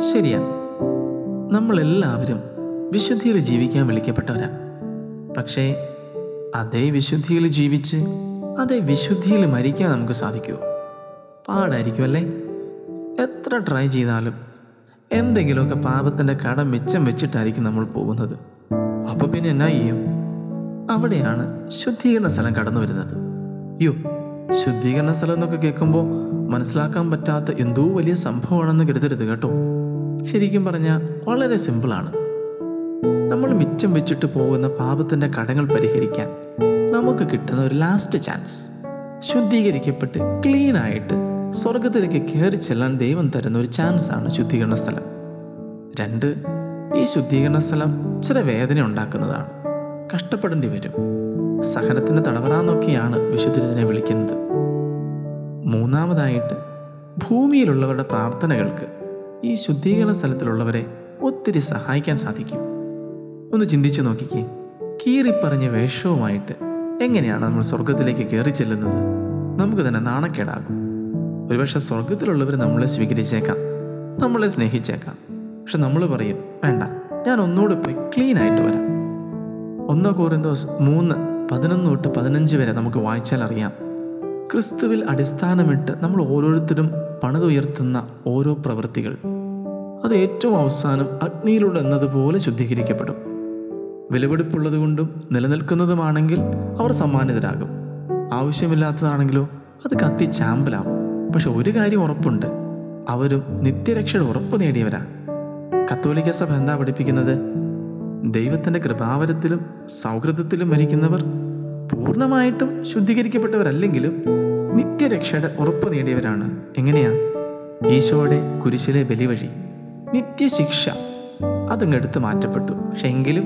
ശരിയാ നമ്മളെല്ലാവരും വിശുദ്ധിയിൽ ജീവിക്കാൻ വിളിക്കപ്പെട്ടവരാ. പക്ഷേ അതേ വിശുദ്ധിയിൽ ജീവിച്ച് അതേ വിശുദ്ധിയിൽ മരിക്കാൻ നമുക്ക് സാധിക്കുമോ പാടായിരിക്കും അല്ലേ? എത്ര ട്രൈ ചെയ്താലും എന്തെങ്കിലുമൊക്കെ പാപത്തിന്റെ കട മിച്ചം വെച്ചിട്ടായിരിക്കും നമ്മൾ പോകുന്നത്. അപ്പോൾ പിന്നെ എന്നാ ചെയ്യും? അവിടെയാണ് ശുദ്ധീകരണ സ്ഥലം കടന്നു വരുന്നത്. യോ ശുദ്ധീകരണ സ്ഥലം എന്നൊക്കെ കേൾക്കുമ്പോൾ മനസ്സിലാക്കാൻ പറ്റാത്ത എന്തോ വലിയ സംഭവമാണെന്ന് കരുതരുത് കേട്ടോ. ശരിക്കും പറഞ്ഞാൽ വളരെ സിമ്പിളാണ്. നമ്മൾ മിച്ചം വെച്ചിട്ട് പോകുന്ന പാപത്തിന്റെ കടങ്ങൾ പരിഹരിക്കാൻ നമുക്ക് കിട്ടുന്ന ഒരു ലാസ്റ്റ് ചാൻസ് ശുദ്ധീകരിക്കപ്പെട്ട് ക്ലീനായിട്ട് സ്വർഗത്തിലേക്ക് കയറി ചെല്ലാൻ ദൈവം തരുന്ന ഒരു ചാൻസാണ് ശുദ്ധീകരണ സ്ഥലം. രണ്ട് ഈ ശുദ്ധീകരണ സ്ഥലം ചില വേദന ഉണ്ടാക്കുന്നതാണ്. കഷ്ടപ്പെടേണ്ടി വരും. സഹനത്തിന്റെ തടവറാന്നൊക്കെയാണ് വിശുദ്ധരതിനെ വിളിക്കുന്നത്. മൂന്നാമതായിട്ട് ഭൂമിയിലുള്ളവരുടെ പ്രാർത്ഥനകൾക്ക് ഈ ശുദ്ധീകരണ സ്ഥലത്തിലുള്ളവരെ ഒത്തിരി സഹായിക്കാൻ സാധിക്കും. ഒന്ന് ചിന്തിച്ചു നോക്കിക്കേ. കീറിപ്പറഞ്ഞ വേഷവുമായിട്ട് എങ്ങനെയാണ് നമ്മൾ സ്വർഗത്തിലേക്ക് കയറി ചെല്ലുന്നത്? നമുക്ക് തന്നെ നാണക്കേടാകും. ഒരുപക്ഷെ സ്വർഗത്തിലുള്ളവർ നമ്മളെ സ്വീകരിച്ചേക്കാം. നമ്മളെ സ്നേഹിച്ചേക്കാം. പക്ഷെ നമ്മൾ പറയും വേണ്ട ഞാൻ ഒന്നുകൂടെ പോയി ക്ലീൻ ആയിട്ട് വരാം. ഒന്നോ കോറിന്തോസ് മൂന്ന് പതിനൊന്ന് തൊട്ട് പതിനഞ്ച് വരെ നമുക്ക് വായിച്ചാൽ അറിയാം. ക്രിസ്തുവിൽ അടിസ്ഥാനമിട്ട് നമ്മൾ ഓരോരുത്തരും പണിതുയർത്തുന്ന ഓരോ പ്രവൃത്തികൾ. അത് ഏറ്റവും അവസാനം അഗ്നിയിലൂടെ എന്നതുപോലെ ശുദ്ധീകരിക്കപ്പെടും. വിലപിടിപ്പുള്ളതുകൊണ്ടും നിലനിൽക്കുന്നതുമാണെങ്കിൽ അവർ സമ്മാനിതരാകും. ആവശ്യമില്ലാത്തതാണെങ്കിലോ അത് കത്തി ചാമ്പലാവും. പക്ഷെ ഒരു കാര്യം ഉറപ്പുണ്ട്. അവരും നിത്യരക്ഷയുടെ ഉറപ്പ് നേടിയവരാണ് കത്തോലിക്ക സഭ എന്താ പഠിപ്പിക്കുന്നത്? ദൈവത്തിന്റെ കൃപാവരത്തിലും സൗഹൃദത്തിലും മരിക്കുന്നവർ പൂർണമായിട്ടും ശുദ്ധീകരിക്കപ്പെട്ടവരല്ലെങ്കിലും നിത്യരക്ഷയുടെ ഉറപ്പ് നേടിയവരാണ്. എങ്ങനെയാ? ഈശോയുടെ കുരിശിലെ ബലി വഴി നിത്യശിക്ഷ. അതങ്ങ് എടുത്തു മാറ്റപ്പെട്ടു. പക്ഷെ എങ്കിലും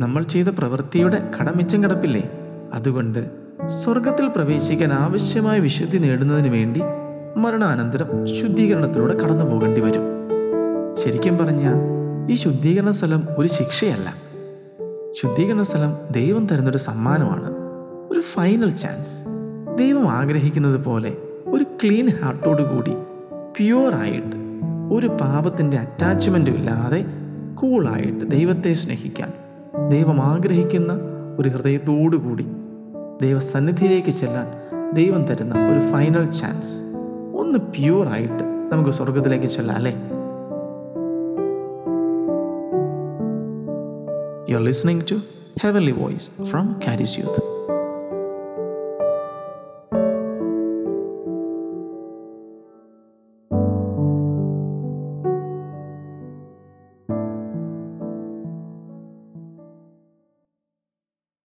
നമ്മൾ ചെയ്ത പ്രവൃത്തിയുടെ കടമിച്ചം കിടപ്പില്ലേ? അതുകൊണ്ട് സ്വർഗത്തിൽ പ്രവേശിക്കാൻ ആവശ്യമായ വിശുദ്ധി നേടുന്നതിന് വേണ്ടി മരണാനന്തരം ശുദ്ധീകരണത്തിലൂടെ കടന്നു പോകേണ്ടി വരും. ശരിക്കും പറഞ്ഞാൽ ഈ ശുദ്ധീകരണ സ്ഥലം ഒരു ശിക്ഷയല്ല. ശുദ്ധീകരണ സ്ഥലം ദൈവം തരുന്നൊരു സമ്മാനമാണ്. ഒരു ഫൈനൽ ചാൻസ് ദൈവം ആഗ്രഹിക്കുന്നത് പോലെ ഒരു ക്ലീൻ ഹാർട്ടോടു കൂടി പ്യുവറായിട്ട് ഒരു പാപത്തിന്റെ അറ്റാച്ച്മെന്റും ഇല്ലാതെ കൂളായിട്ട് ദൈവത്തെ സ്നേഹിക്കാൻ ദൈവം ആഗ്രഹിക്കുന്ന ഒരു ഹൃദയത്തോടു കൂടി ദൈവസന്നിധിയിലേക്ക് ചെല്ലാൻ ദൈവം തരുന്ന ഒരു ഫൈനൽ ചാൻസ് ഒന്ന് പ്യുവറായിട്ട് നമുക്ക് സ്വർഗത്തിലേക്ക് ചെല്ലാം അല്ലേ you are listening to heavenly voice from Charis Youth.